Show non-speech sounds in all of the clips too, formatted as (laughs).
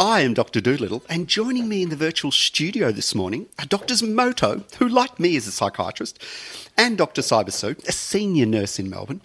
I am Dr. Doolittle, and joining me in the virtual studio this morning are Doctors Moto, who, like me, is a psychiatrist, and Dr. Cybersu, a senior nurse in Melbourne.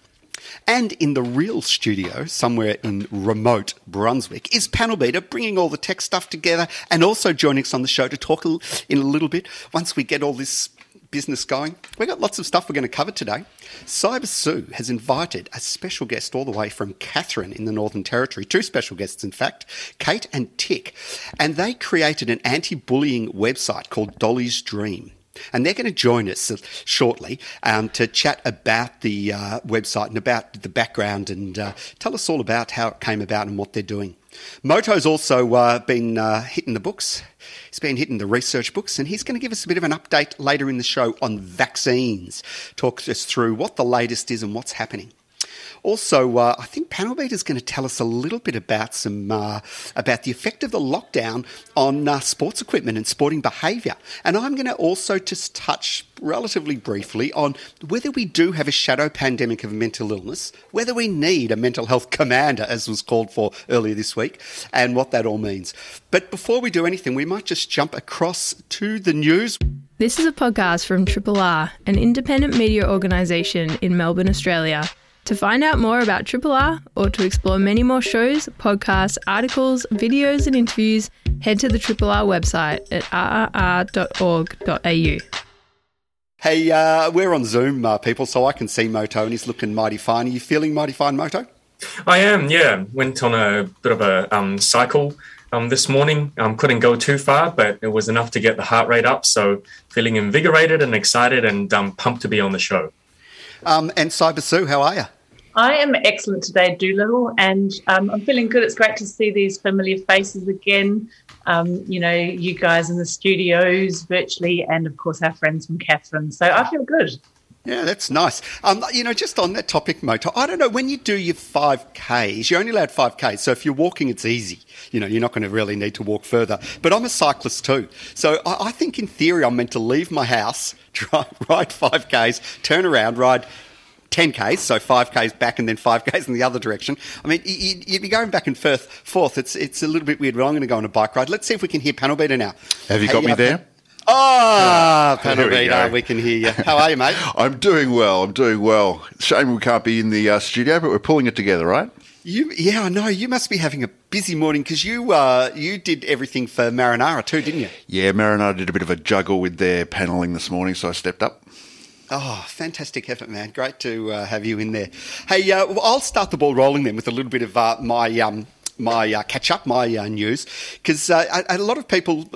And in the real studio, somewhere in remote Brunswick, is Panel Beater bringing all the tech stuff together and also joining us on the show to talk in a little bit once we get all this business going. We've got lots of stuff we're going to cover today. Cyber Sue has invited a special guest all the way from Katherine in the Northern Territory, two special guests, in fact, Kate and Tick. And they created an anti bullying website called Dolly's Dream. And they're going to join us shortly um, to chat about the uh, website and about the background and uh, tell us all about how it came about and what they're doing. Moto's also uh, been uh, hitting the books. He's been hitting the research books, and he's going to give us a bit of an update later in the show on vaccines. Talk us through what the latest is and what's happening. Also, uh, I think Panel Beater is going to tell us a little bit about some uh, about the effect of the lockdown on uh, sports equipment and sporting behaviour. And I'm going to also just touch relatively briefly on whether we do have a shadow pandemic of mental illness, whether we need a mental health commander, as was called for earlier this week, and what that all means. But before we do anything, we might just jump across to the news. This is a podcast from Triple R, an independent media organisation in Melbourne, Australia. To find out more about Triple R or to explore many more shows, podcasts, articles, videos, and interviews, head to the Triple R website at rrr.org.au. Hey, uh, we're on Zoom, uh, people, so I can see Moto and he's looking mighty fine. Are you feeling mighty fine, Moto? I am, yeah. Went on a bit of a um, cycle um, this morning. Um, couldn't go too far, but it was enough to get the heart rate up. So feeling invigorated and excited and um, pumped to be on the show. Um, and Cyber Sue, how are you? I am excellent today, Doolittle, and um, I'm feeling good. It's great to see these familiar faces again. Um, you know, you guys in the studios virtually, and of course, our friends from Katherine. So I feel good. Yeah, that's nice. Um, you know, just on that topic, Moto, I don't know, when you do your 5Ks, you're only allowed 5Ks. So if you're walking, it's easy. You know, you're not going to really need to walk further. But I'm a cyclist too. So I, I think in theory, I'm meant to leave my house, (laughs) ride 5Ks, turn around, ride 10Ks, so 5Ks back and then 5Ks (laughs) in the other direction. I mean, you'd be going back and forth. Forth. It's, it's a little bit weird, but I'm going to go on a bike ride. Let's see if we can hear Panel Beater now. Have you hey, got me uh, there? Oh, Panel Beater, we, we, can hear you. How are you, mate? (laughs) I'm doing well. I'm doing well. Shame we can't be in the uh, studio, but we're pulling it together, right? You, yeah, I know. You must be having a busy morning because you, uh, you did everything for Marinara too, didn't you? Yeah, Marinara did a bit of a juggle with their panelling this morning, so I stepped up. Oh, fantastic effort, man! Great to uh, have you in there. Hey, uh, I'll start the ball rolling then with a little bit of uh, my um, my uh, catch up, my uh, news, because uh, a, a lot of people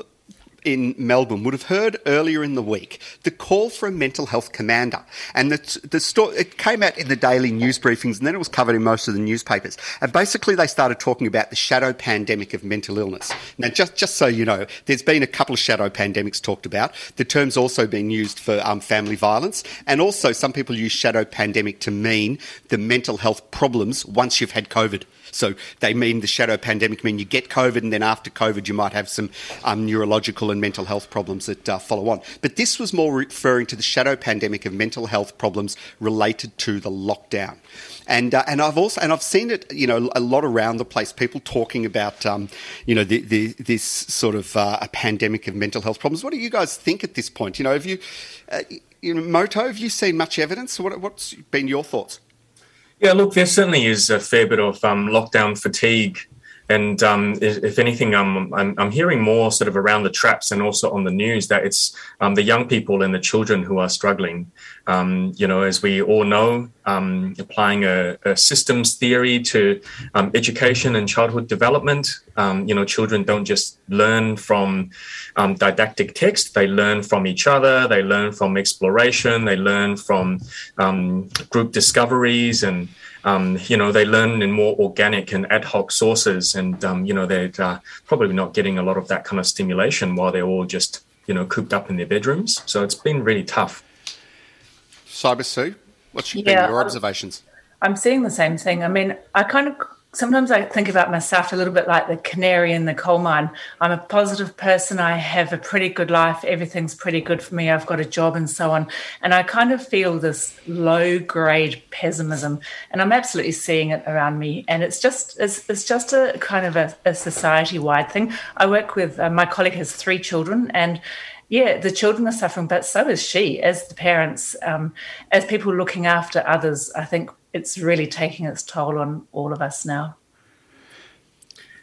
in Melbourne would have heard earlier in the week the call for a mental health commander. And the, the story, it came out in the daily news briefings and then it was covered in most of the newspapers. And basically they started talking about the shadow pandemic of mental illness. Now, just, just so you know, there's been a couple of shadow pandemics talked about. The term's also been used for um, family violence. And also some people use shadow pandemic to mean the mental health problems once you've had COVID. So they mean the shadow pandemic mean you get COVID, and then after COVID, you might have some um, neurological and mental health problems that uh, follow on. But this was more referring to the shadow pandemic of mental health problems related to the lockdown. And, uh, and I've also and I've seen it you know a lot around the place people talking about um, you know the, the, this sort of uh, a pandemic of mental health problems. What do you guys think at this point? You know, have you, uh, you know, Moto, have you seen much evidence? What, what's been your thoughts? Yeah, look, there certainly is a fair bit of um, lockdown fatigue. And um, if, anything, I'm, I'm, hearing more sort of around the traps and also on the news that it's um, the young people and the children who are struggling. Um, you know, as we all know, um, applying a, a, systems theory to um, education and childhood development. Um, you know, children don't just learn from um, didactic text; they learn from each other. They learn from exploration. They learn from um, group discoveries, and you know, they learn in more organic and ad hoc sources. And you know, they're uh, probably not getting a lot of that kind of stimulation while they're all just you know cooped up in their bedrooms. So it's been really tough. Cyber Sue, What's Yeah, been your observations? I'm seeing the same thing. I mean, I kind of sometimes I think about myself a little bit like the canary in the coal mine. I'm a positive person. I have a pretty good life. Everything's pretty good for me. I've got a job and so on. And I kind of feel this low grade pessimism, and I'm absolutely seeing it around me. And it's just it's, it's just a kind of a, a society wide thing. I work with uh, my colleague has three children and. Yeah, the children are suffering, but so is she, as the parents, um, as people looking after others. I think it's really taking its toll on all of us now.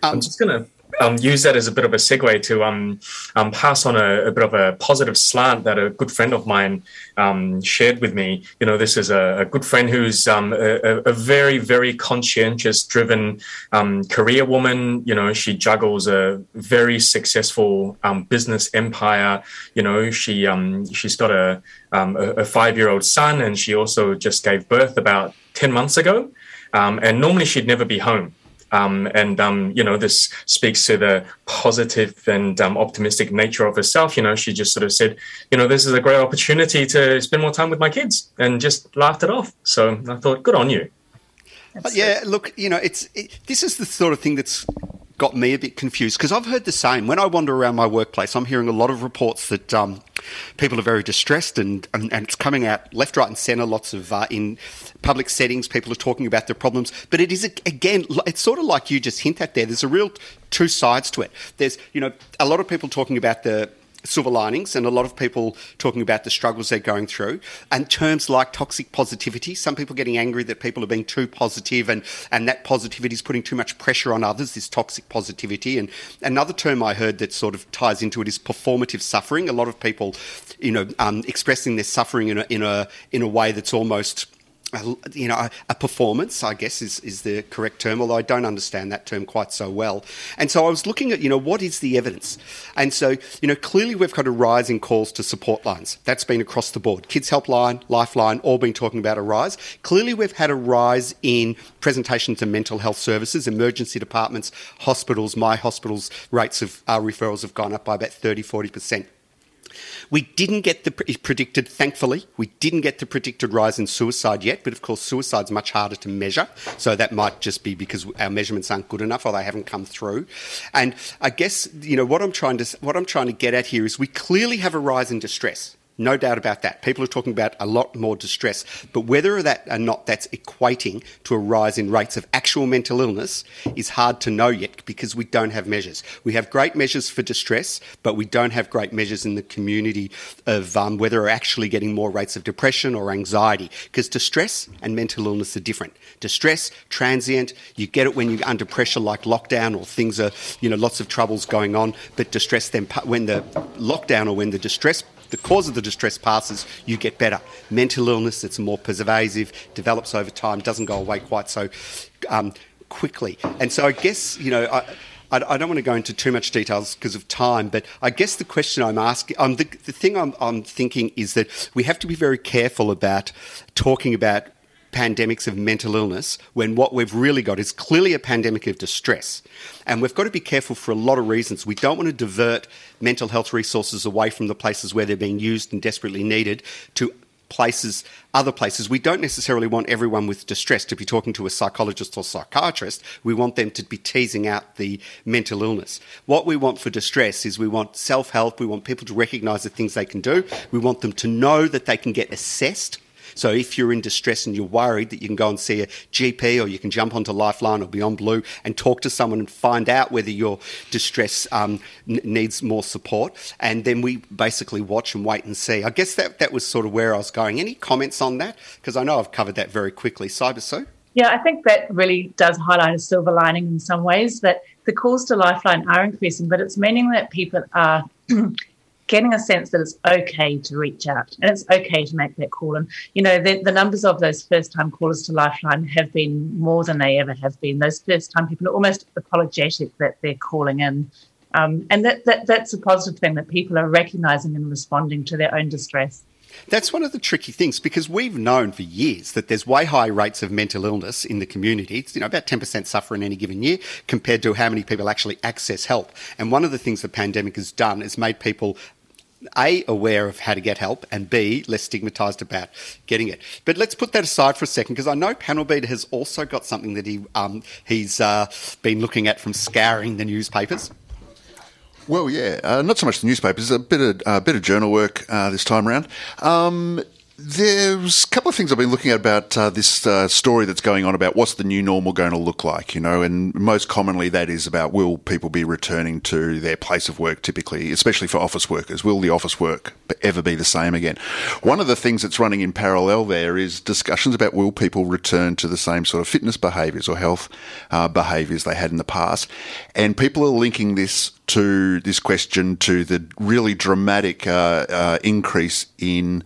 I'm just going to um, use that as a bit of a segue to um, um, pass on a, a, bit of a positive slant that a good friend of mine um, shared with me. You know, this is a, a good friend who's um, a, a, very, very conscientious, driven um, career woman. You know, she juggles a very successful business empire. You know, she she's got a, a five year old son, and she also just gave birth about ten months ago. and normally she'd never be home. Um, and um, you know this speaks to the positive and um, optimistic nature of herself. You know, she just sort of said, you know, this is a great opportunity to spend more time with my kids, and just laughed it off. So I thought, good on you. But yeah, look, you know, it's it, this is the sort of thing that's got me a bit confused because I've heard the same. When I wander around my workplace, I'm hearing a lot of reports that um, people are very distressed and, and, and, it's coming out left, right, and centre. Lots of uh, in public settings, people are talking about their problems. But it is, again, it's sort of like you just hint at there. There's a real two sides to it. There's, you know, a lot of people talking about the silver linings and a lot of people talking about the struggles they're going through. And terms like toxic positivity some people getting angry that people are being too positive and and that positivity is putting too much pressure on others this toxic positivity. And another term i heard that sort of ties into it is performative suffering. A lot of people you know um, expressing their suffering in a in a in a way that's almost you know, a, performance, I guess is, is the correct term, although I don't understand that term quite so well. And so I was looking at, you know, what is the evidence? And so, you know, clearly we've got a rise in calls to support lines. That's been across the board. Kids Helpline, Lifeline, all been talking about a rise. Clearly we've had a rise in presentations to mental health services, emergency departments, hospitals, my hospitals rates of uh, referrals have gone up by about 30, 40%. We didn't get the predicted, thankfully, we didn't get the predicted rise in suicide yet, but of course, suicide's much harder to measure. So that might just be because our measurements aren't good enough or they haven't come through. And I guess, you know, what I'm trying to, what I'm trying to get at here is we clearly have a rise in distress. No doubt about that. People are talking about a lot more distress, but whether that or not that's equating to a rise in rates of actual mental illness is hard to know yet because we don't have measures. We have great measures for distress, but we don't have great measures in the community of um, whether we're actually getting more rates of depression or anxiety because distress and mental illness are different. Distress, transient, you get it when you're under pressure like lockdown or things are, you know, lots of troubles going on, but distress then when the lockdown or when the distress the cause of the distress passes, you get better. Mental illness, it's more pervasive, develops over time, doesn't go away quite so um, quickly. And so I guess, you know, I, I, don't want to go into too much details because of time, but I guess the question I'm asking, um, the, the thing I'm, I'm thinking is that we have to be very careful about talking about pandemics of mental illness when what we've really got is clearly a pandemic of distress. And we've got to be careful for a lot of reasons. We don't want to divert mental health resources away from the places where they're being used and desperately needed to places, other places. We don't necessarily want everyone with distress to be talking to a psychologist or psychiatrist. We want them to be teasing out the mental illness. What we want for distress is we want self help. We want people to recognize the things they can do. We want them to know that they can get assessed so if you're in distress and you're worried that you can go and see a GP or you can jump onto Lifeline or Beyond Blue and talk to someone and find out whether your distress um, n- needs more support. And then we basically watch and wait and see. I guess that, that was sort of where I was going. Any comments on that? Because I know I've covered that very quickly. Cyber Sue? Yeah, I think that really does highlight a silver lining in some ways that the calls to Lifeline are increasing, but it's meaning that people are (clears throat) getting a sense that it's okay to reach out and it's okay to make that call. And, you know, the, the numbers of those first time callers to Lifeline have been more than they ever have been. Those first time people are almost apologetic that they're calling in. Um, and that, that that's a positive thing that people are recognizing and responding to their own distress. That's one of the tricky things because we've known for years that there's way high rates of mental illness in the community. It's, you know, about 10% suffer in any given year compared to how many people actually access help. And one of the things the pandemic has done is made people A, aware of how to get help, and B, less stigmatised about getting it. But let's put that aside for a second because I know Panel has also got something that he um, he's uh, been looking at from scouring the newspapers. Well, yeah, uh, not so much the newspapers, a bit of uh, bit of journal work uh, this time around. Um, there's a couple of things I've been looking at about uh, this uh, story that's going on about what's the new normal going to look like, you know, and most commonly that is about will people be returning to their place of work typically, especially for office workers? Will the office work ever be the same again? One of the things that's running in parallel there is discussions about will people return to the same sort of fitness behaviours or health uh, behaviours they had in the past. And people are linking this to this question to the really dramatic uh, uh, increase in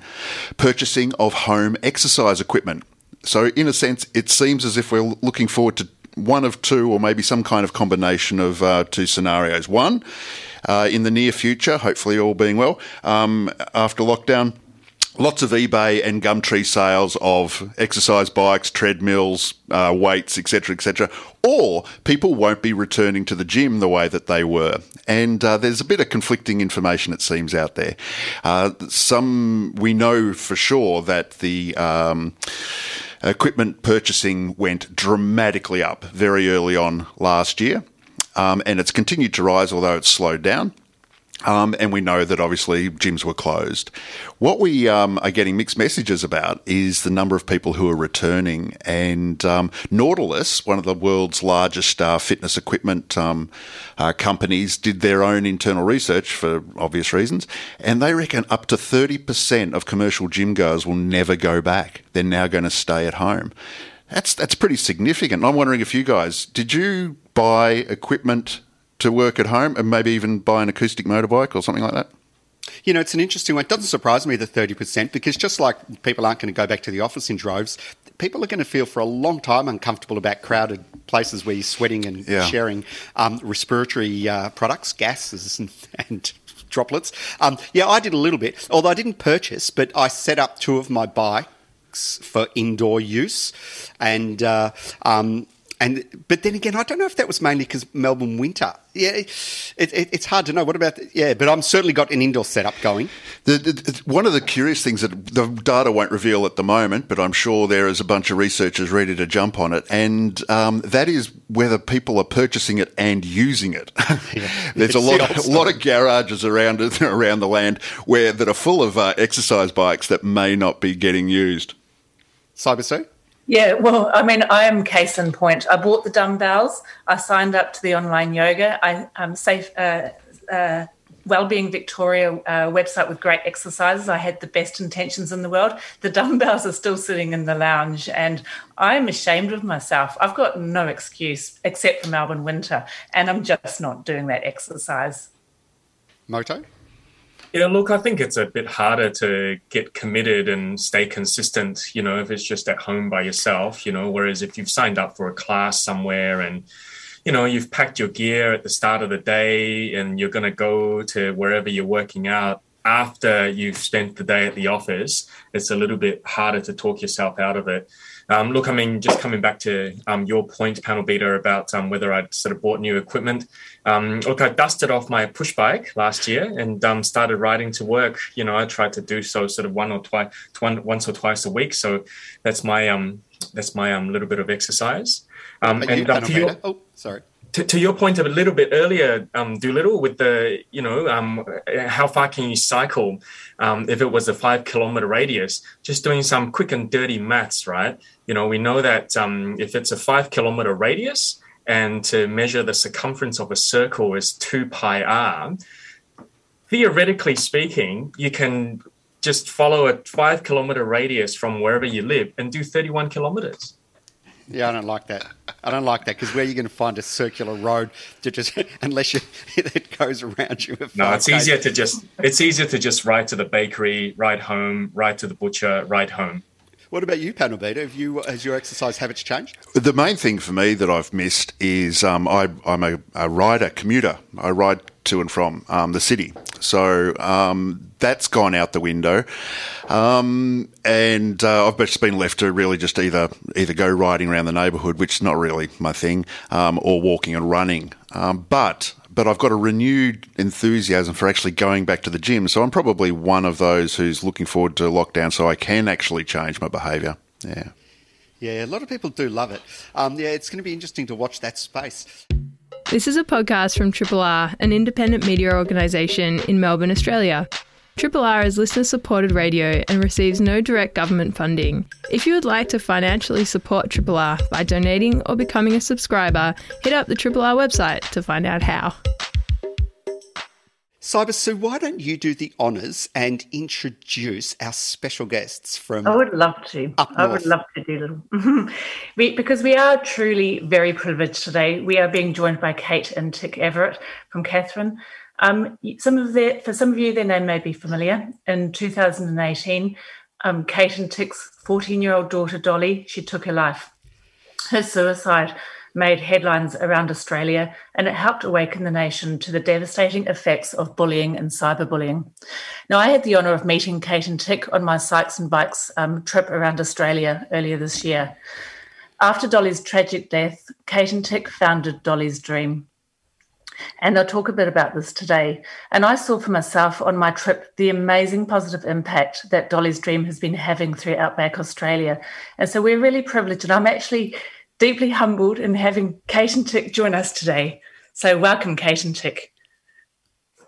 purchasing of home exercise equipment. So, in a sense, it seems as if we're looking forward to one of two, or maybe some kind of combination of uh, two scenarios. One, uh, in the near future, hopefully all being well, um, after lockdown lots of eBay and Gumtree sales of exercise bikes, treadmills, uh, weights, etc., etc. Or people won't be returning to the gym the way that they were, and uh, there's a bit of conflicting information it seems out there. Uh, some we know for sure that the um, equipment purchasing went dramatically up very early on last year. Um, and it's continued to rise, although it's slowed down. Um, and we know that obviously gyms were closed. What we um, are getting mixed messages about is the number of people who are returning. And um, Nautilus, one of the world's largest uh, fitness equipment um, uh, companies, did their own internal research for obvious reasons. And they reckon up to 30% of commercial gym goers will never go back. They're now going to stay at home. That's, that's pretty significant. I'm wondering if you guys, did you buy equipment to work at home and maybe even buy an acoustic motorbike or something like that? You know, it's an interesting one. It doesn't surprise me the 30% because just like people aren't going to go back to the office in droves, people are going to feel for a long time uncomfortable about crowded places where you're sweating and Yeah. sharing um, respiratory uh, products, gases, (laughs) and, and droplets. Um, yeah, I did a little bit, although I didn't purchase, but I set up two of my bikes for indoor use, and uh, um, and but then again, I don't know if that was mainly because Melbourne winter. Yeah, it, it, it's hard to know. What about the, yeah? But I'm certainly got an indoor setup going. The, the, one of the curious things that the data won't reveal at the moment, but I'm sure there is a bunch of researchers ready to jump on it, and um, that is whether people are purchasing it and using it. (laughs) Yeah. (laughs) There's a lot, a (laughs) lot of garages around around the land where that are full of uh, exercise bikes that may not be getting used. Cyber Sue? Yeah, well, I mean, I am case in point. I bought the dumbbells. I signed up to the online yoga. I um, safe. Uh, uh, Wellbeing Victoria uh, website with great exercises. I had the best intentions in the world. The (laughs) dumbbells are still sitting in the lounge, and I'm ashamed of myself. I've got no excuse except for Melbourne winter, and I'm just not doing that exercise. Moto? Yeah, look, I think it's a bit harder to get committed and stay consistent, you know, if it's just at home by yourself, you know, whereas if you've signed up for a class somewhere and, you know, you've packed your gear at the start of the day and you're going to go to wherever you're working out after you've spent the day at the office, it's a little bit harder to talk yourself out of it. Um, look, I mean, just coming back to um, your point, panel beater, about um, whether I'd sort of bought new equipment. Um, look, I dusted off my push bike last year and um, started riding to work. You know, I tried to do so sort of one or twice, one, once or twice a week. So that's my um, that's my um, little bit of exercise. Um, and uh, your, Oh, sorry. To, to your point of a little bit earlier, um, Doolittle, with the you know um, how far can you cycle? Um, if it was a five kilometer radius, just doing some quick and dirty maths, right? You know, we know that um, if it's a five kilometer radius and to measure the circumference of a circle is two pi r, theoretically speaking, you can just follow a five kilometer radius from wherever you live and do 31 kilometers. Yeah, I don't like that. I don't like that because where are you going to find a circular road to just (laughs) unless you (laughs) it goes around you? No, it's Ks? easier to just it's easier to just ride to the bakery, ride home, ride to the butcher, ride home. What about you, panel beater? Have you has your exercise habits changed? The main thing for me that I've missed is um, I, I'm a, a rider, commuter. I ride to and from um, the city. So um, that's gone out the window. Um, and uh, I've just been left to really just either either go riding around the neighbourhood, which is not really my thing, um, or walking and running. Um, but but I've got a renewed enthusiasm for actually going back to the gym. So I'm probably one of those who's looking forward to lockdown so I can actually change my behaviour. Yeah. Yeah, a lot of people do love it. Um, yeah, it's going to be interesting to watch that space. This is a podcast from Triple R, an independent media organisation in Melbourne, Australia. Triple R is listener supported radio and receives no direct government funding. If you would like to financially support Triple R by donating or becoming a subscriber, hit up the Triple R website to find out how. Cyber Sue, why don't you do the honours and introduce our special guests from? I would love to. I would love to do little. (laughs) we, because we are truly very privileged today. We are being joined by Kate and Tick Everett from Katherine. Um, some of their, for some of you, their name may be familiar. In 2018, um, Kate and Tick's 14-year-old daughter Dolly, she took her life. Her suicide made headlines around Australia, and it helped awaken the nation to the devastating effects of bullying and cyberbullying. Now, I had the honour of meeting Kate and Tick on my Sykes and Bikes um, trip around Australia earlier this year. After Dolly's tragic death, Kate and Tick founded Dolly's Dream, and they'll talk a bit about this today. And I saw for myself on my trip the amazing positive impact that Dolly's Dream has been having through Outback Australia. And so we're really privileged. And I'm actually deeply humbled in having Kate and Tick join us today. So welcome, Kate and Tick.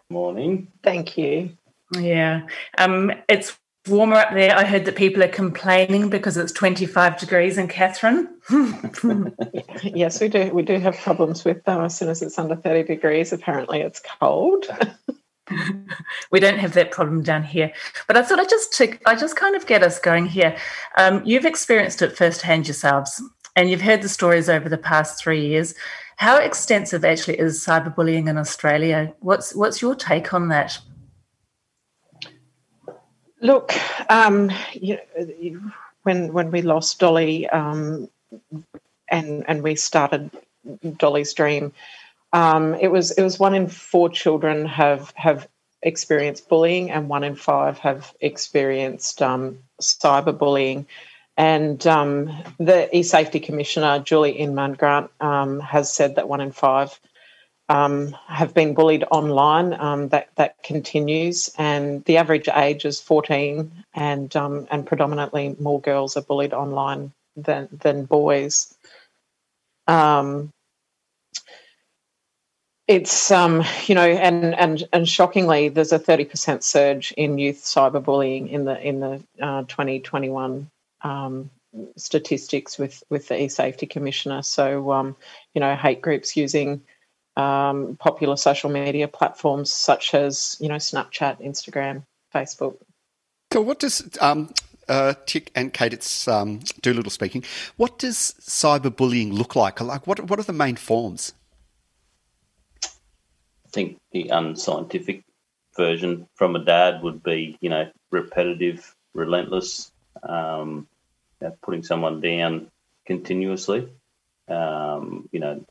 Morning. Thank you. Yeah. Um, it's warmer up there. I heard that people are complaining because it's 25 degrees in Katherine. (laughs) yes, we do. We do have problems with them. As soon as it's under 30 degrees, apparently it's cold. (laughs) (laughs) we don't have that problem down here. But I thought I just took, I just kind of get us going here. Um, you've experienced it firsthand yourselves, and you've heard the stories over the past three years. How extensive actually is cyberbullying in Australia? What's what's your take on that? Look, um, you when when we lost Dolly, um, and and we started Dolly's Dream, um, it was it was one in four children have have experienced bullying, and one in five have experienced um, cyberbullying. And um, the e-safety commissioner Julie Inman Grant um, has said that one in five um, have been bullied online. Um, that that continues, and the average age is 14, and and predominantly more girls are bullied online than than boys. Um, it's um, you know, and and and shockingly, there's a 30% surge in youth cyberbullying in the in the uh, 2021 um, statistics with with the e-safety commissioner. So you know, hate groups using um, popular social media platforms such as you know Snapchat, Instagram, Facebook. So, what does um, uh, Tick and Kate? It's um, Doolittle speaking. What does cyberbullying look like? Like, what what are the main forms? Think the unscientific version from a dad would be, you know, repetitive, relentless, um, you know, putting someone down continuously. Um, you know,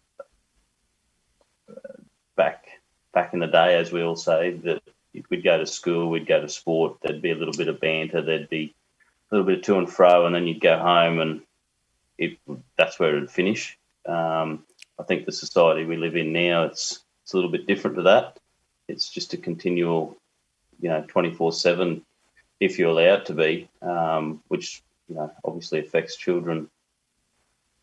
back back in the day, as we all say, that we'd go to school, we'd go to sport, there'd be a little bit of banter, there'd be a little bit of to and fro, and then you'd go home, and it that's where it'd finish. Um, I think the society we live in now, it's it's a little bit different to that. It's just a continual, you know, twenty four seven, if you're allowed to be, um, which you know obviously affects children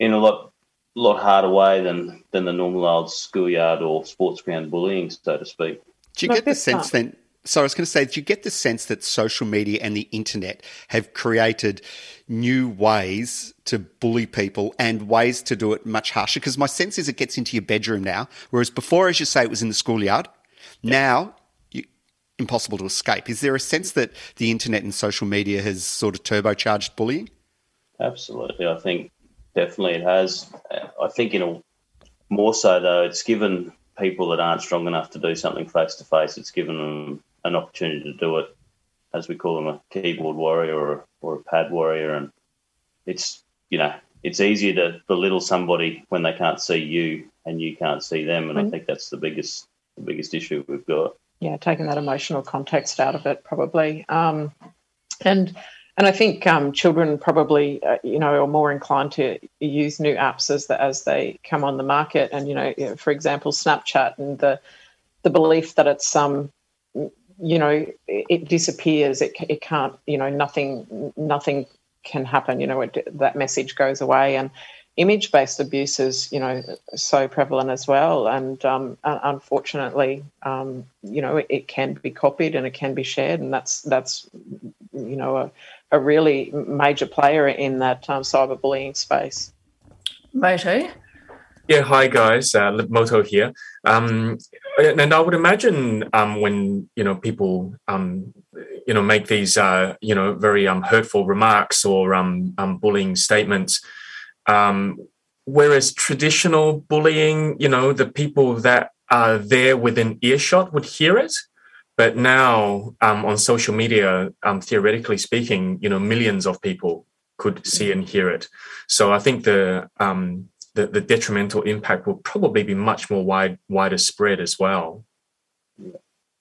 in a lot lot harder way than than the normal old schoolyard or sports ground bullying, so to speak. Do you get the sense then? So I was going to say, do you get the sense that social media and the internet have created new ways to bully people and ways to do it much harsher? Because my sense is it gets into your bedroom now, whereas before, as you say, it was in the schoolyard. Now, you, impossible to escape. Is there a sense that the internet and social media has sort of turbocharged bullying? Absolutely. I think definitely it has. I think in a more so though, it's given people that aren't strong enough to do something face to face. It's given them an opportunity to do it, as we call them, a keyboard warrior or or a pad warrior, and it's you know it's easier to belittle somebody when they can't see you and you can't see them, and mm. I think that's the biggest the biggest issue we've got. Yeah, taking that emotional context out of it probably, um, and and I think um, children probably, uh, you know, are more inclined to use new apps as the, as they come on the market. And you know, for example, Snapchat and the the belief that it's um you know it, it disappears. It, it can't you know nothing nothing can happen you know it, that message goes away. And image based abuse is you know so prevalent as well. And um, unfortunately um, you know it, it, can be copied and it can be shared. And that's that's you know a, a really major player in that um, cyberbullying space. Moto? Yeah hi guys. Uh, moto here um, and I would imagine um, when you know people um, you know make these uh, you know very um, hurtful remarks or um, um, bullying statements, um, whereas traditional bullying, you know, the people that are there within earshot would hear it, but now on social media, theoretically speaking, you know, millions of people could see and hear it. So I think the the, the detrimental impact will probably be much more wide wider spread as well.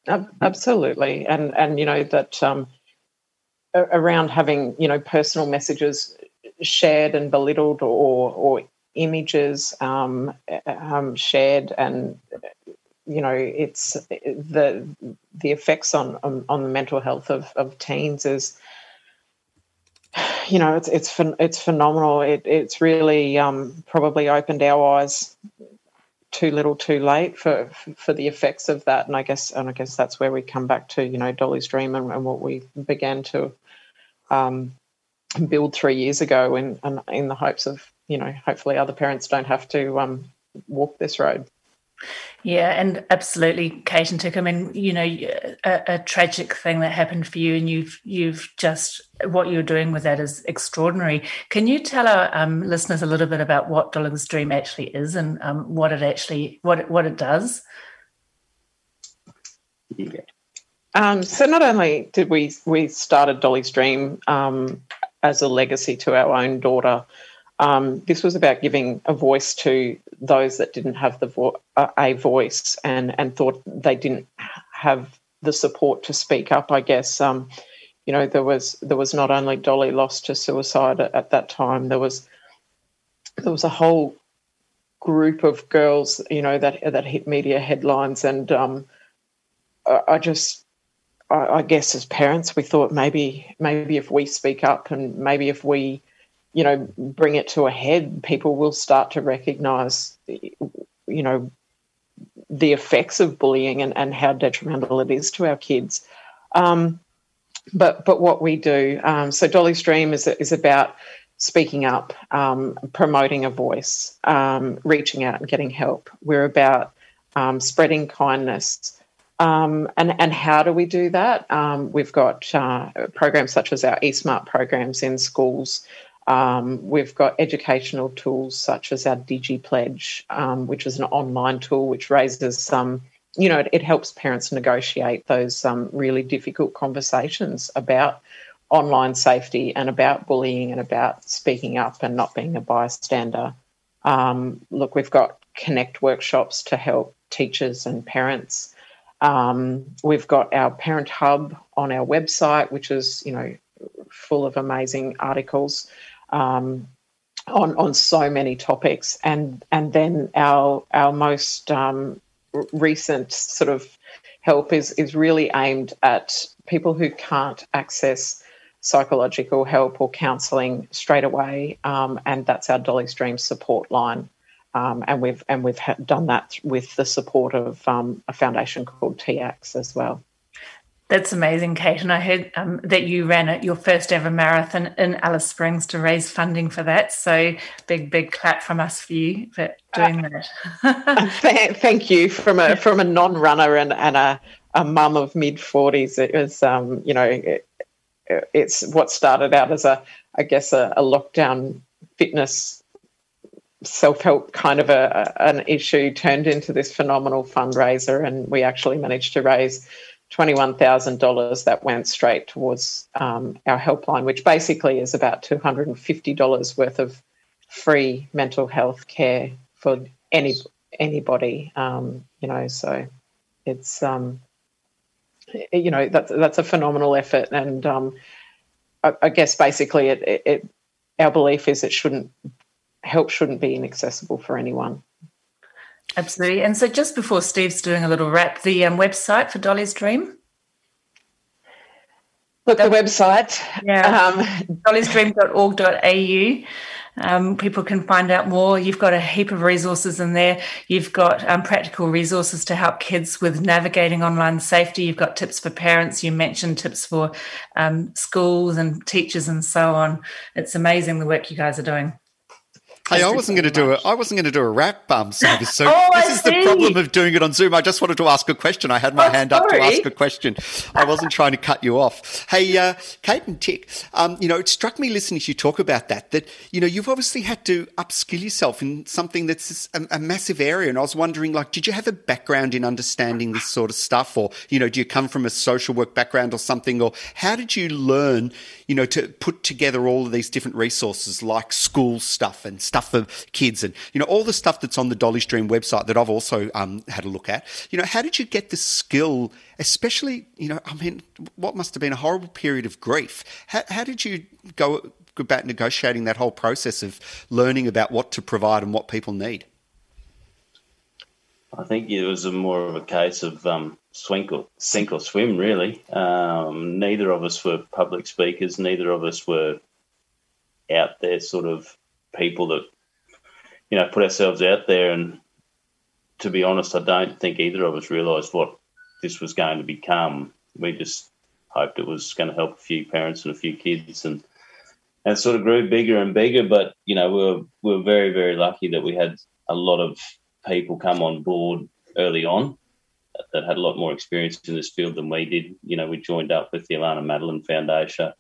Absolutely, and and you know that um, around having you know personal messages shared and belittled or or images um, um, shared and you know it's the the effects on, on, on the mental health of, of teens is you know, it's it's it's phenomenal. It, it's really um, probably opened our eyes too little, too late for for the effects of that. And I guess and I guess that's where we come back to you know Dolly's dream and, and what we began to um, build three years ago, in, in the hopes of you know hopefully other parents don't have to um, walk this road. Yeah, and absolutely, Kate and Tick. I mean, you know, a, a, tragic thing that happened for you, and you've you've just what you're doing with that is extraordinary. Can you tell our um, listeners a little bit about what Dolly's Dream actually is and um, what it actually what it, what it does? Yeah. Um, so not only did we we started Dolly's Dream um, as a legacy to our own daughter um, this was about giving a voice to those that didn't have the vo- a voice and and thought they didn't have the support to speak up. I guess um, you know there was there was not only Dolly lost to suicide at, at, that time. There was there was a whole group of girls you know that that hit media headlines, and um, I, I just I, I guess as parents we thought maybe maybe if we speak up and maybe if we you know, bring it to a head, people will start to recognize, you know, the effects of bullying and, and how detrimental it is to our kids. Um, but but what we do, um, so Dolly's Dream is is about speaking up, um, promoting a voice, um, reaching out and getting help. We're about um, spreading kindness. Um, and and how do we do that? we've got uh, programs such as our eSmart programs in schools um, we've got educational tools such as our DigiPledge, um, which is an online tool which raises some, you know, it, it helps parents negotiate those um, really difficult conversations about online safety and about bullying and about speaking up and not being a bystander. Um, look, we've got Connect workshops to help teachers and parents. Um, we've got our Parent Hub on our website, which is, you know, full of amazing articles um, on on so many topics, and and then our our most um, recent sort of help is is really aimed at people who can't access psychological help or counselling straight away, um, and that's our Dolly's Dream support line. Um, and we've and we've done that with the support of um, a foundation called TX as well. That's amazing, Kate. And I heard um, that you ran it, your first ever marathon in Alice Springs to raise funding for that. So big, big clap from us for you for doing uh, that. (laughs) thank you from a from a non-runner and, and a, a mum of mid forties. It was, um, you know, it, it's what started out as a, I guess, a, a lockdown fitness self-help kind of a, an issue turned into this phenomenal fundraiser, and we actually managed to raise $21,000 that went straight towards um, our helpline, which basically is about $250 worth of free mental health care for any anybody. Um, you know, so it's um, you know that's that's a phenomenal effort, and um, I, I, guess basically it, it, it our belief is it shouldn't help shouldn't be inaccessible for anyone. Absolutely. And so, just before Steve's doing a little wrap, the um, website for Dolly's Dream. Look, the website. Yeah. Um, dollysdream.org.au. Um, people can find out more. You've got a heap of resources in there. You've got um, practical resources to help kids with navigating online safety. You've got tips for parents. You mentioned tips for um, schools and teachers and so on. It's amazing the work you guys are doing. Hey, I wasn't going to do a I wasn't going to do a rap um, service. So (laughs) oh, this I is see. the problem of doing it on Zoom. I just wanted to ask a question. I had my oh, hand sorry. up to ask a question. I wasn't trying to cut you off. Hey, uh, Kate and Tick, um, you know, it struck me listening to you talk about that. That you know, you've obviously had to upskill yourself in something that's a, a massive area. And I was wondering, like, did you have a background in understanding this sort of stuff, or you know, do you come from a social work background or something, or how did you learn, you know, to put together all of these different resources like school stuff and stuff for kids and, you know, all the stuff that's on the Dolly Dream website that I've also um, had a look at. You know, how did you get the skill, especially, you know, I mean, what must have been a horrible period of grief? How, how did you go about negotiating that whole process of learning about what to provide and what people need? I think it was more of a case of um, swink or sink or swim, really. Um, neither of us were public speakers. Neither of us were out there sort of people that, you know, put ourselves out there. And to be honest, I don't think either of us realised what this was going to become. We just hoped it was going to help a few parents and a few kids and and sort of grew bigger and bigger. But, you know, we were, we were very, very lucky that we had a lot of people come on board early on that had a lot more experience in this field than we did. You know, we joined up with the Alannah Madeline Foundation.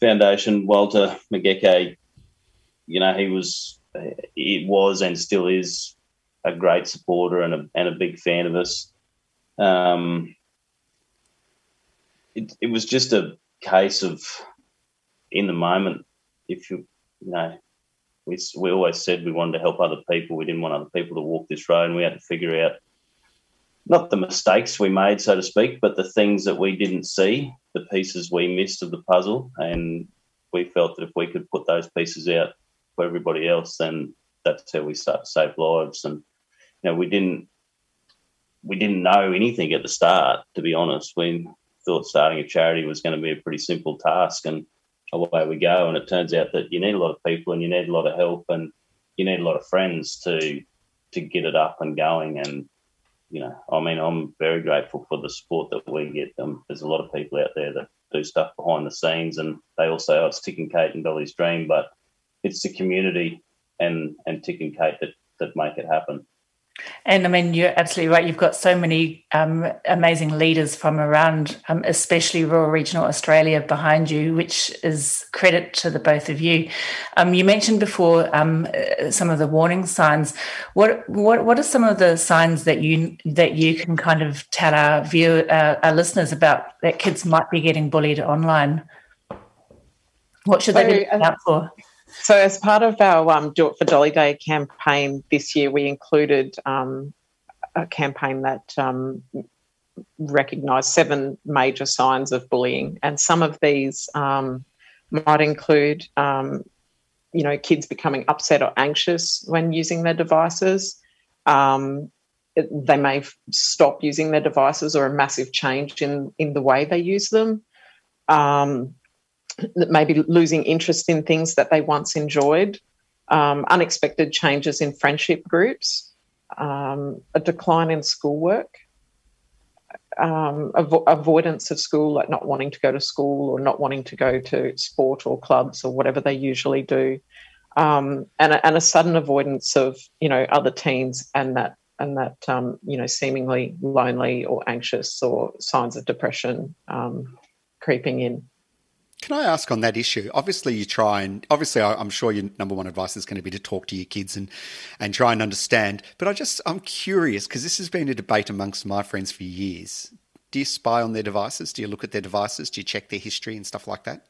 Foundation, Walter McGeckey, you know, he was, it was and still is a great supporter and a, and a big fan of us. Um, it, it was just a case of in the moment, if you, you know, we, we always said we wanted to help other people. We didn't want other people to walk this road, and we had to figure out not the mistakes we made, so to speak, but the things that we didn't see, the pieces we missed of the puzzle. And we felt that if we could put those pieces out for everybody else, then that's how we start to save lives. And you know, we didn't we didn't know anything at the start, to be honest. We thought starting a charity was going to be a pretty simple task, and away we go. And it turns out that you need a lot of people, and you need a lot of help, and you need a lot of friends to to get it up and going. And you know, I mean, I'm very grateful for the support that we get. Um, there's a lot of people out there that do stuff behind the scenes, and they all say, "Oh, it's Tick and Kate and Dolly's dream," but it's the community and and Tick and Kate that that make it happen. And I mean, you're absolutely right. You've got so many um, amazing leaders from around, um, especially rural regional Australia, behind you, which is credit to the both of you. Um, you mentioned before um, uh, some of the warning signs. What what what are some of the signs that you that you can kind of tell our view uh, our listeners about that kids might be getting bullied online? What should they be looking out for? So, as part of our um, Do It for Dolly Day campaign this year, we included um, a campaign that um, recognised seven major signs of bullying, and some of these um, might include, um, you know, kids becoming upset or anxious when using their devices. Um, they may stop using their devices, or a massive change in in the way they use them. Um, maybe losing interest in things that they once enjoyed, um, unexpected changes in friendship groups, um, a decline in schoolwork, um, avo- avoidance of school, like not wanting to go to school or not wanting to go to sport or clubs or whatever they usually do, um, and, a, and a sudden avoidance of you know other teens and that and that um, you know seemingly lonely or anxious or signs of depression um, creeping in. Can I ask on that issue? Obviously, you try and obviously, I'm sure your number one advice is going to be to talk to your kids and and try and understand. But I just I'm curious because this has been a debate amongst my friends for years. Do you spy on their devices? Do you look at their devices? Do you check their history and stuff like that?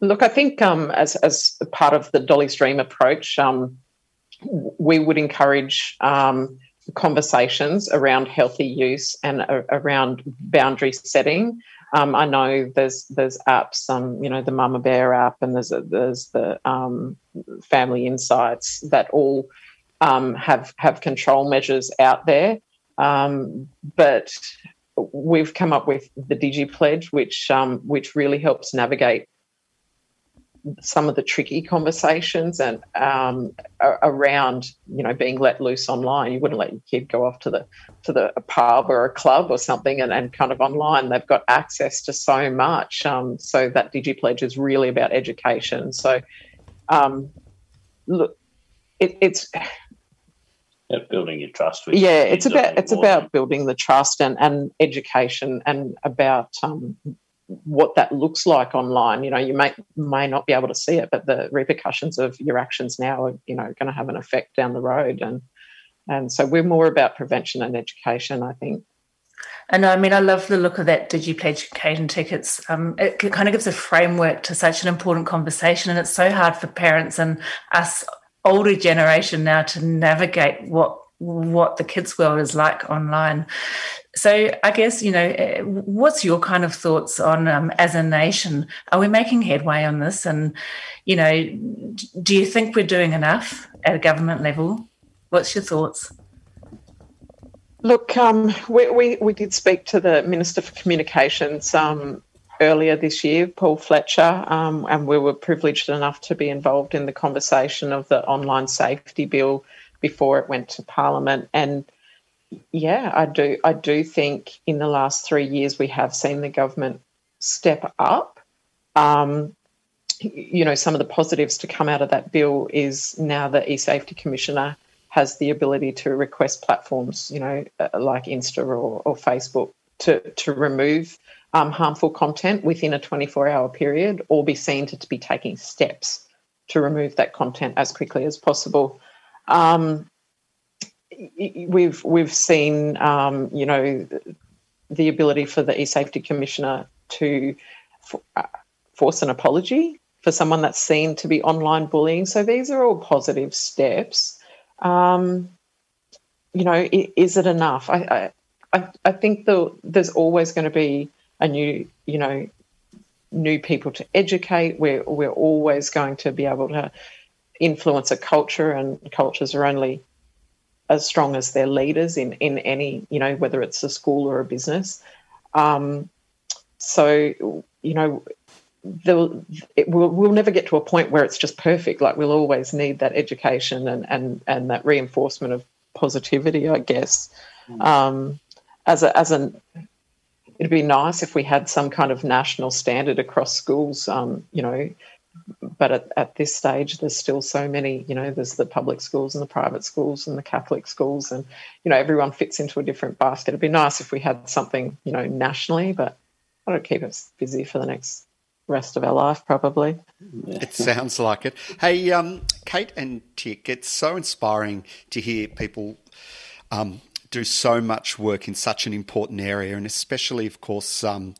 Look, I think um, as as part of the Dolly's Dream approach, um, we would encourage um, conversations around healthy use and uh, around boundary setting. Um, I know there's there's apps, um, you know, the Mama Bear app, and there's a, there's the um, Family Insights that all um, have have control measures out there, um, but we've come up with the Digi Pledge, which um, which really helps navigate some of the tricky conversations and um, around you know being let loose online. You wouldn't let your kid go off to the to the pub or a club or something and, and kind of online. They've got access to so much. Um, so that DigiPledge is really about education. So um, look, it, it's yeah, building your trust. With yeah, it's about it's about building the trust and, and education and about um, what that looks like online. You know, you may may not be able to see it, but the repercussions of your actions now are, you know, going to have an effect down the road. And and so we're more about prevention and education, I think. And I mean, I love the look of that DigiPledge occasion tickets. Um, it kind of gives a framework to such an important conversation, and it's so hard for parents and us older generation now to navigate what what the kids world is like online so i guess you know eh, what's your kind of thoughts on um, as a nation? Are we making headway on this? And you know do you think we're doing enough at a government level? What's your thoughts? Look um, we, we, we, did speak to the minister for communications um, earlier this year paul fletcher um, and we were privileged enough to be involved in the conversation of the online safety bill before it went to parliament. And yeah, I do. I do think in the last three years we have seen the government step up. Um, you know, some of the positives to come out of that bill is now the e-safety commissioner has the ability to request platforms, you know, uh, like Insta or, or Facebook, to to remove um, harmful content within a 24-hour period, or be seen to, to be taking steps to remove that content as quickly as possible. Um, we've we've seen um, you know the ability for the e-safety commissioner to uh, force an apology for someone that's seen to be online bullying. So these are all positive steps. Um, you know, is it enough? I I, I think the, there's always going to be a new you know new people to educate. We're we're always going to be able to influence a culture, and cultures are only as strong as their leaders in in any you know whether it's a school or a business. Um, so you know it, we'll, we'll never get to a point where it's just perfect. Like we'll always need that education and and and that reinforcement of positivity, I guess. Mm. Um, as a as an it'd be nice if we had some kind of national standard across schools. Um, you know, but at, at this stage there's still so many you know there's the public schools and the private schools and the catholic schools and you know everyone fits into a different basket. It'd be nice if we had something you know nationally but that'll keep us busy for the next rest of our life probably. It sounds like it. Hey um, kate and tick it's so inspiring to hear people um, do so much work in such an important area and especially of course um,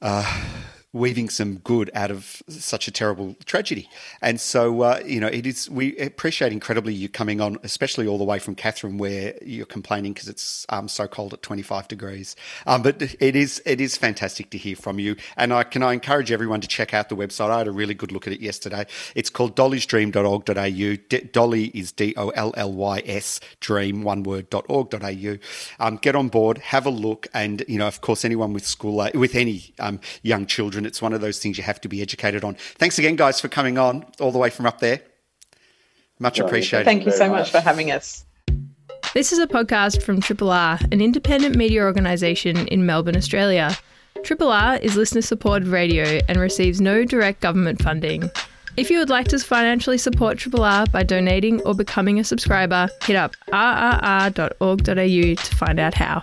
uh, weaving some good out of such a terrible tragedy. And so, uh, you know, it is. We appreciate incredibly you coming on, especially all the way from Katherine, where you're complaining because it's um, so cold at 25 degrees. Um, but it is it is fantastic to hear from you. And I can I encourage everyone to check out the website. I had a really good look at it yesterday. It's called dollysdream.org.au. D- Dolly is D O L L Y S dream one word dot org.au. Um, get on board, have a look, and you know, of course, anyone with school with any um, young children and it's one of those things you have to be educated on. Thanks again, guys, for coming on all the way from up there. Much appreciated. Thank you so much for having us. This is a podcast from Triple R, an independent media organisation in Melbourne, Australia. Triple R is listener supported radio and receives no direct government funding. If you would like to financially support Triple R by donating or becoming a subscriber, hit up rrr.org.au to find out how.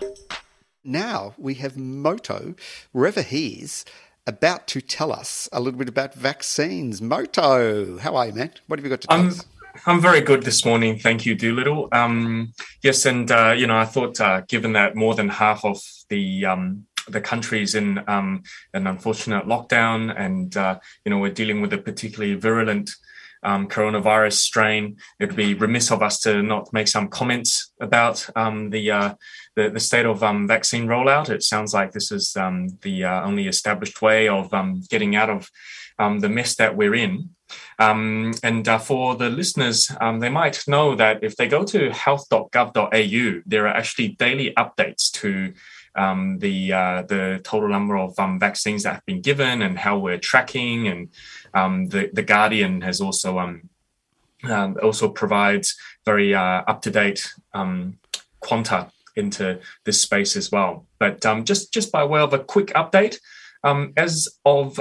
Now we have Moto, wherever he is, about to tell us a little bit about vaccines. Moto, how are you, man? What have you got to tell I'm, us? I'm very good this morning. Thank you, Doolittle. Um, yes, and, uh, you know, I thought uh, given that more than half of the um, the country's in um, an unfortunate lockdown and, uh, you know, we're dealing with a particularly virulent um, coronavirus strain. It would be remiss of us to not make some comments about um, the, uh, the, the state of um, vaccine rollout. It sounds like this is um, the uh, only established way of um, getting out of um, the mess that we're in. Um, and uh, for the listeners, um, they might know that if they go to health.gov.au, there are actually daily updates to um, the uh, the total number of um, vaccines that have been given and how we're tracking. And um, the the Guardian has also also provides very uh, up to date quanta into this space as well. But just just by way of a quick update, as of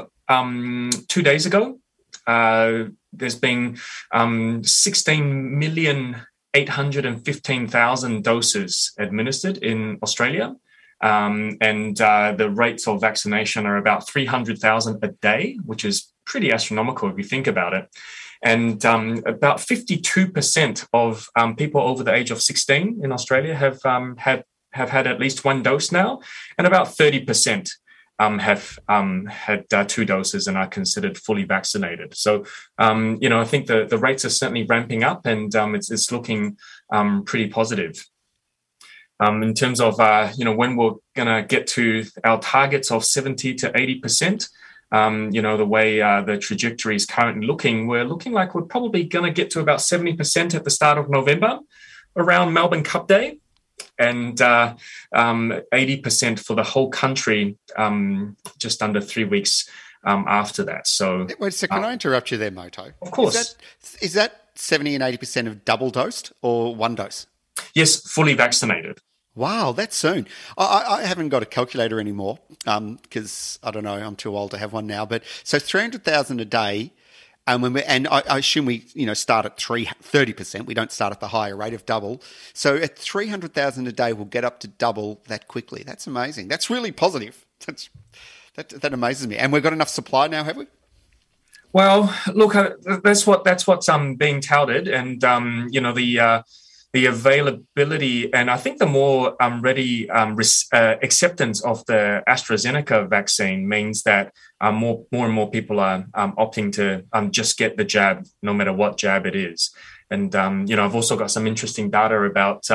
two days ago, uh, there's been um, 16 million 815,000 doses administered in Australia. Um, and uh, the rates of vaccination are about 300,000 a day, which is pretty astronomical if you think about it. And um, about 52% of um, people over the age of 16 in Australia have um, had have had at least one dose now, and about 30% um, have um, had uh, two doses and are considered fully vaccinated. So, um, you know, I think the, the rates are certainly ramping up and it's, it's looking pretty positive. Um, in terms of, uh, you know, when we're going to get to our targets of 70 to 80%, you know, the way uh, the trajectory is currently looking, we're looking like we're probably going to get to about 70% at the start of November around Melbourne Cup Day and uh, um, 80% for the whole country um, just under three weeks um, after that. So, wait a second, uh, can I interrupt you there, Moto? Of course. Is that, is that 70 and 80% of double dosed or one dose? Yes, fully vaccinated. Wow, that's soon. I, I haven't got a calculator anymore because um, I don't know, I'm too old to have one now. But so 300,000 a day and when we, and I, I, assume we, you know, start at three, 30%. We don't start at the higher rate of double. So at 300,000 a day, we'll get up to double that quickly. That's amazing. That's really positive. That's, that, that amazes me. And we've got enough supply now, have we? Well, look, uh, that's what that's what's um, being touted, and um, you know the uh, the availability and I think the more um, ready um, res- uh, acceptance of the AstraZeneca vaccine means that um, more more and more people are um, opting to um, just get the jab, no matter what jab it is. And um, you know, I've also got some interesting data about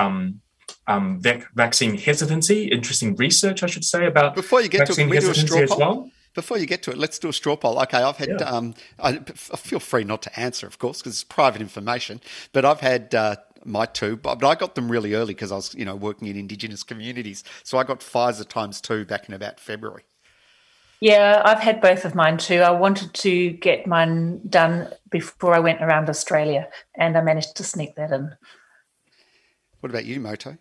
vac- vaccine hesitancy, interesting research, I should say, about before you get to it, we do a straw poll? Well. Before you get to it, let's do a straw poll. Okay, I've had. Yeah. Um, I, feel free not to answer, of course, because it's private information. But I've had uh, my two, but I got them really early because I was, you know, working in Indigenous communities. So I got Pfizer times two back in about February. Yeah, I've had both of mine too. I wanted to get mine done before I went around Australia, and I managed to sneak that in. What about you, Moto?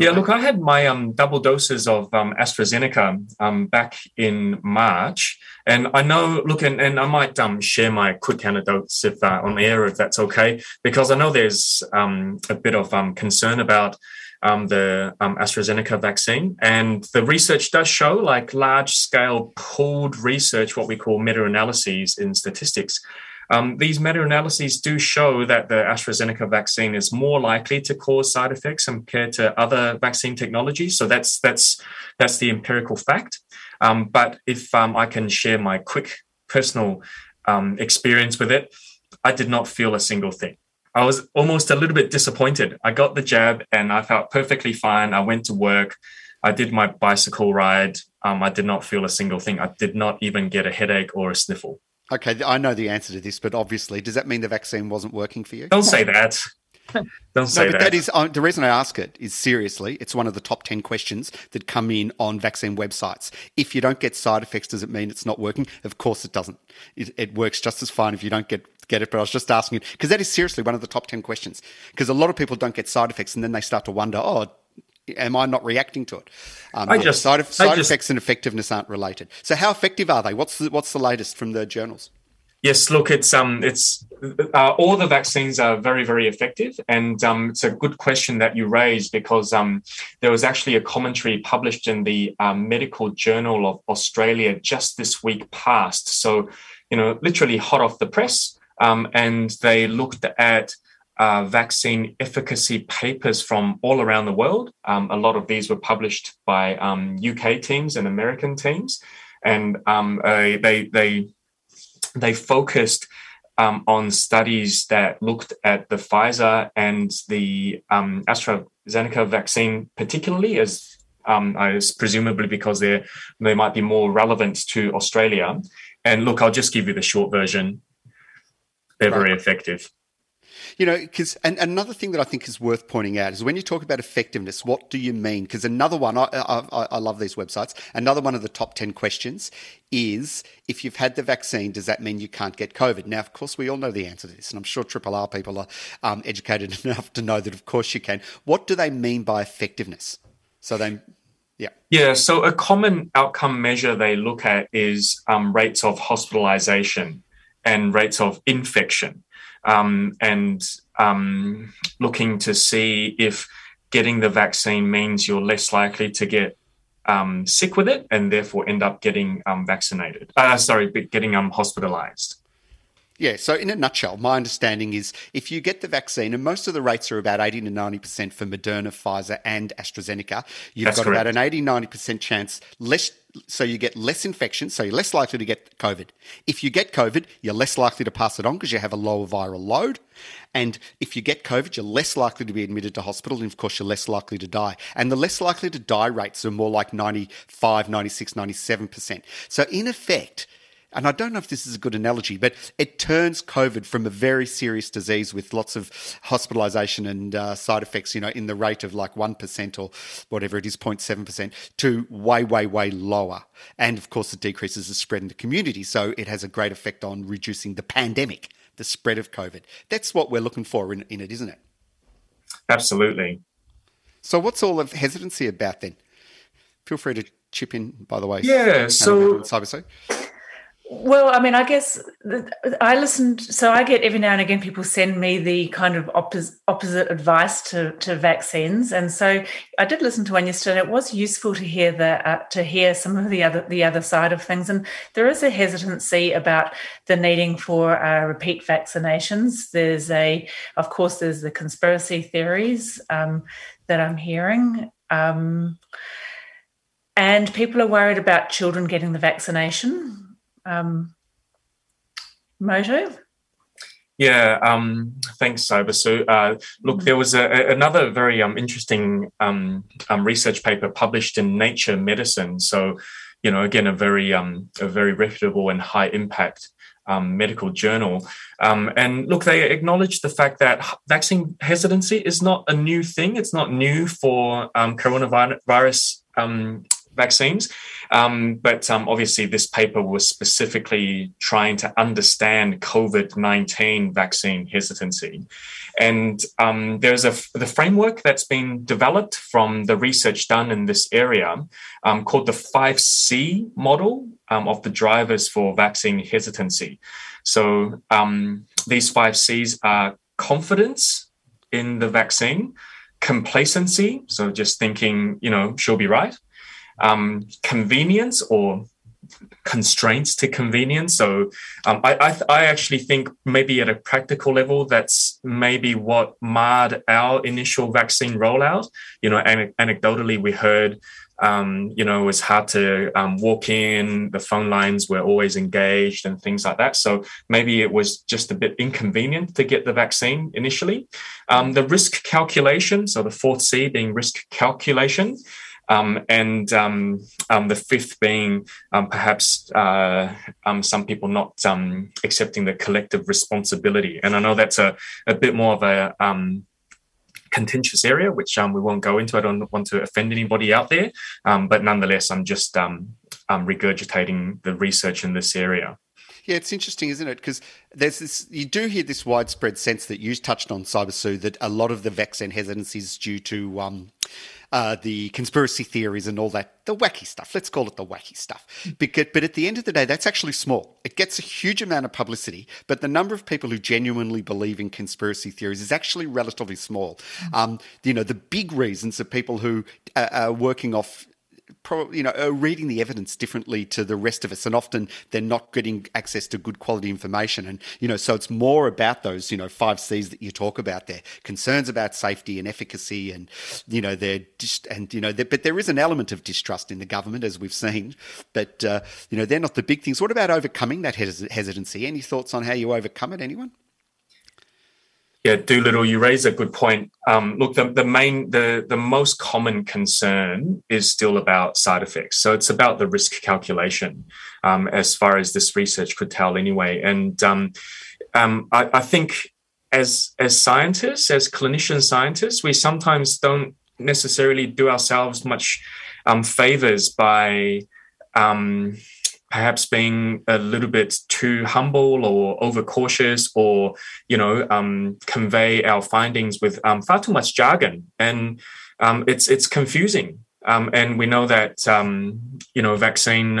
Yeah, look, I had my um, double doses of um, AstraZeneca um, back in March, and I know, look, and, and I might um, share my quick anecdotes if uh, on air if that's okay, because I know there's um, a bit of um, concern about the AstraZeneca vaccine, and the research does show, like large scale pooled research, what we call meta analyses in statistics um, these meta analyses do show that the AstraZeneca vaccine is more likely to cause side effects compared to other vaccine technologies. So that's that's that's the empirical fact. Um, but if um, I can share my quick personal um, experience with it, I did not feel a single thing. I was almost a little bit disappointed. I got the jab and I felt perfectly fine. I went to work. I did my bicycle ride. Um, I did not feel a single thing. I did not even get a headache or a sniffle. Okay, I know the answer to this, but obviously, does that mean the vaccine wasn't working for you? Don't say that. Don't say no, but that. that is uh, the reason I ask it is seriously, it's one of the top 10 questions that come in on vaccine websites. If you don't get side effects, does it mean it's not working? Of course it doesn't. It, it works just as fine if you don't get, get it. But I was just asking it because that is seriously one of the top 10 questions because a lot of people don't get side effects and then they start to wonder, oh, am I not reacting to it? Um, I just, side, side just, effects and effectiveness aren't related. So how effective are they? What's the, what's the latest from the journals? Yes, look, it's um, it's uh, all the vaccines are very, very effective, and um, it's a good question that you raised because um, there was actually a commentary published in the um, Medical Journal of Australia just this week past. So, you know, literally hot off the press, um, and they looked at uh, vaccine efficacy papers from all around the world. Um, a lot of these were published by um, UK teams and American teams, and um, uh, they they they focused um, on studies that looked at the Pfizer and the um, AstraZeneca vaccine, particularly as um, as presumably because they they might be more relevant to Australia. And look, I'll just give you the short version. they're very effective. You know, because and another thing that I think is worth pointing out is when you talk about effectiveness, what do you mean? Because another one, I, I, I, love these websites. Another one of the top ten questions is if you've had the vaccine, does that mean you can't get COVID? Now, of course, we all know the answer to this, and I'm sure Triple R people are um, educated (laughs) enough to know that, of course, you can. What do they mean by effectiveness? So they yeah. Yeah. So a common outcome measure they look at is um, rates of hospitalization and rates of infection um, and um, looking to see if getting the vaccine means you're less likely to get um, sick with it and therefore end up getting um, vaccinated. Uh, sorry, getting um, hospitalized. Yeah, so in a nutshell, my understanding is if you get the vaccine, and most of the rates are about 80 to 90% for Moderna, Pfizer, and AstraZeneca, you've That's got correct. about an 80, 90% chance less. So you get less infection, so you're less likely to get COVID. If you get COVID, you're less likely to pass it on because you have a lower viral load. And if you get COVID, you're less likely to be admitted to hospital. And of course, you're less likely to die. And the less likely to die rates are more like 95, 96, 97%. So in effect, and I don't know if this is a good analogy, but it turns COVID from a very serious disease with lots of hospitalisation and uh, side effects, you know, in the rate of like 1% or whatever it is, 0.7%, to way, way, way lower. And of course, it decreases the spread in the community. So it has a great effect on reducing the pandemic, the spread of COVID. That's what we're looking for in, in it, isn't it? Absolutely. So, what's all of hesitancy about then? Feel free to chip in, by the way. Yeah. So, Cyber well, I mean, I guess I listened. So I get every now and again people send me the kind of oppos- opposite advice to, to vaccines, and so I did listen to one yesterday. And it was useful to hear the uh, to hear some of the other the other side of things. And there is a hesitancy about the needing for uh, repeat vaccinations. There's a, of course, there's the conspiracy theories um, that I'm hearing. Um, and people are worried about children getting the vaccination um, Moto? Yeah, um, thanks, Cyber. So, uh, look, mm-hmm. there was a, another very um, interesting um, um, research paper published in Nature Medicine. So, you know, again, a very um, a very reputable and high impact um, medical journal. Um, and look, they acknowledge the fact that vaccine hesitancy is not a new thing. It's not new for um, coronavirus um, vaccines. Um, but um, obviously, this paper was specifically trying to understand COVID 19 vaccine hesitancy. And um, there's a the framework that's been developed from the research done in this area um, called the 5C model um, of the drivers for vaccine hesitancy. So um, these five C's are confidence in the vaccine, complacency, so just thinking, you know, she'll be right, um, convenience or constraints to convenience. So um, I, I, I, actually think maybe at a practical level, that's maybe what marred our initial vaccine rollout. You know, an- anecdotally, we heard. Um, you know, it was hard to um, walk in. The phone lines were always engaged and things like that. So maybe it was just a bit inconvenient to get the vaccine initially. Um, the risk calculation, so the fourth C being risk calculation, um, and um, um, the fifth being um, perhaps uh, um, some people not accepting the collective responsibility. And I know that's a, a bit more of a contentious area, which we won't go into. I don't want to offend anybody out there, but nonetheless, I'm just regurgitating the research in this area. Yeah, it's interesting, isn't it? Because there's this, you do hear this widespread sense that you touched on, Cyber Sue, that a lot of the vaccine hesitancy is due to um, uh, the conspiracy theories and all that, the wacky stuff. Let's call it the wacky stuff. Because, but at the end of the day, that's actually small. It gets a huge amount of publicity, but the number of people who genuinely believe in conspiracy theories is actually relatively small. Um, you know, the big reasons are people who are working off probably you know are reading the evidence differently to the rest of us and often they're not getting access to good quality information. And you know so it's more about those you know five c's that you talk about there. Concerns about safety and efficacy and you know they're just and you know but there is an element of distrust in the government as we've seen. But uh, you know they're not the big things. What about overcoming that hesitancy? Any thoughts on how you overcome it? Anyone yeah, Doolittle, you raise a good point. Um, look, the, the main, the the most common concern is still about side effects. So it's about the risk calculation, um, as far as this research could tell, anyway. And um, um, I, I think as as scientists, as clinician scientists, we sometimes don't necessarily do ourselves much um, favors by um, perhaps being a little bit too humble or overcautious or you know um, convey our findings with um, far too much jargon. And um, it's it's confusing. Um, and we know that um, you know vaccine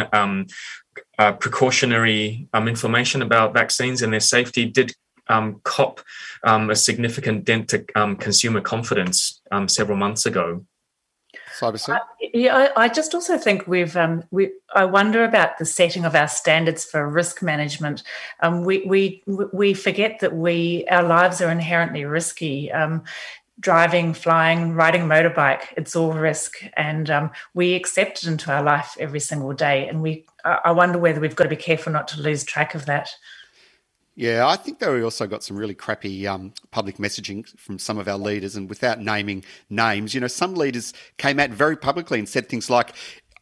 uh, precautionary information about vaccines and their safety did cop a significant dent to consumer confidence several months ago Cyber yeah, I, I, just also think we've um, we. I wonder about the setting of our standards for risk management. Um, we we we forget that we our lives are inherently risky. Um, driving, flying, riding a motorbike, it's all risk, and um, we accept it into our life every single day. And we, I wonder whether we've got to be careful not to lose track of that. Yeah, I think we also got some really crappy um, public messaging from some of our leaders, and without naming names, you know, some leaders came out very publicly and said things like,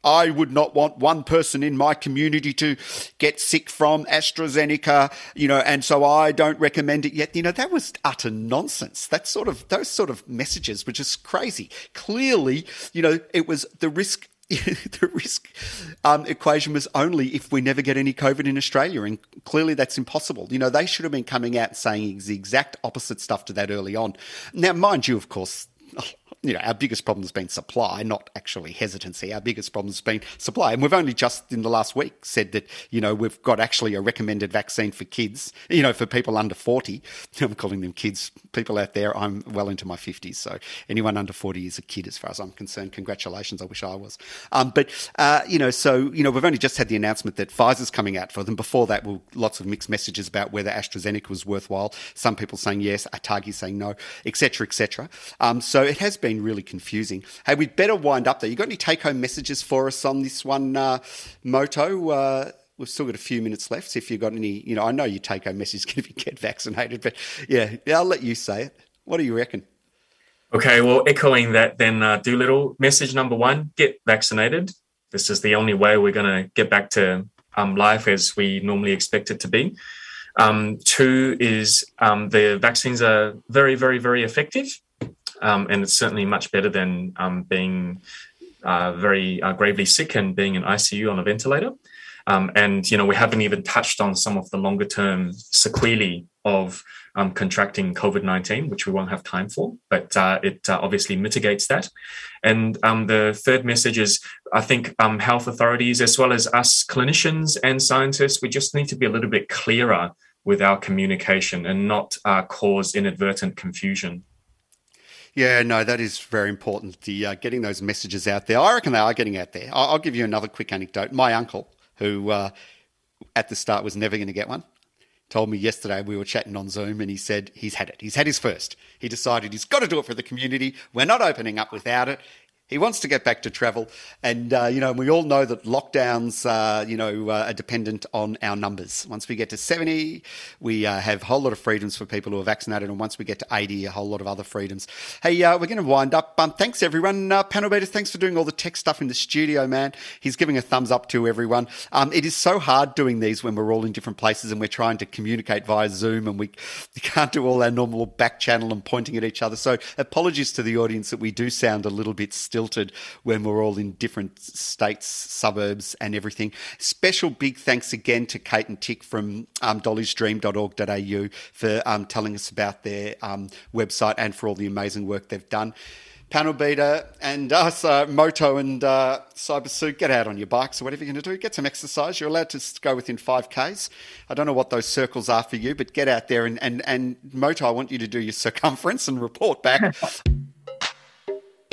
I would not want one person in my community to get sick from AstraZeneca, you know, and so I don't recommend it yet. You know, that was utter nonsense. That sort of, those sort of messages were just crazy. Clearly, you know, it was the risk (laughs) the risk um, equation was only if we never get any COVID in Australia, and clearly that's impossible. You know, they should have been coming out saying the exact opposite stuff to that early on. Now, mind you, of course, you know, our biggest problem has been supply, not actually hesitancy. Our biggest problem has been supply. And we've only just in the last week said that, you know, we've got actually a recommended vaccine for kids, you know, for people under 40. (laughs) I'm calling them kids. People out there, I'm well into my 50s. So anyone under 40 is a kid as far as I'm concerned. Congratulations. I wish I was. Um, but, uh, you know, so, you know, we've only just had the announcement that Pfizer's coming out for them. Before that, were lots of mixed messages about whether AstraZeneca was worthwhile. Some people saying yes, ATAGI saying no, etc., etc. Um, so it has been been really confusing. Hey, we'd better wind up there. You got any take home messages for us on this one, uh, Moto? Uh, we've still got a few minutes left. So if you've got any, you know, I know your take home message is going to be (laughs) get vaccinated, but yeah, I'll let you say it. What do you reckon? Okay, well, echoing that, then uh, Doolittle, message number one get vaccinated. This is the only way we're going to get back to um, life as we normally expect it to be. Um, two is um, the vaccines are very, very, very effective um, and it's certainly much better than um, being uh, very uh, gravely sick and being in ICU on a ventilator. Um, and you know we haven't even touched on some of the longer term sequelae of um, contracting COVID nineteen, which we won't have time for, but uh, it uh, obviously mitigates that. And um, the third message is, I think um, health authorities, as well as us clinicians and scientists, we just need to be a little bit clearer with our communication and not uh, cause inadvertent confusion. Yeah, no, that is very important. The uh, getting those messages out there. I reckon they are getting out there. I'll, I'll give you another quick anecdote. My uncle, who uh, at the start was never going to get one, told me yesterday we were chatting on Zoom, and he said he's had it. He's had his first. He decided he's got to do it for the community. We're not opening up without it. He wants to get back to travel, and uh, you know we all know that lockdowns, uh, you know, uh, are dependent on our numbers. Once we get to seventy, we uh, have a whole lot of freedoms for people who are vaccinated, and once we get to eighty, a whole lot of other freedoms. Hey, uh, we're going to wind up. Um, thanks everyone. Uh, panel beaters, thanks for doing all the tech stuff in the studio, man. He's giving a thumbs up to everyone. Um, it is so hard doing these when we're all in different places and we're trying to communicate via Zoom, and we, we can't do all our normal back channel and pointing at each other. So apologies to the audience that we do sound a little bit still when we're all in different states, suburbs, and everything. Special big thanks again to Kate and Tick from um, dollysdream.org.au for um, telling us about their um, website and for all the amazing work they've done panel beater and us, uh, Moto and uh, Cyber Suit, get out on your bikes or whatever you're going to do. Get some exercise. You're allowed to go within 5Ks. I don't know what those circles are for you, but get out there and, and, and Moto, I want you to do your circumference and report back. (laughs)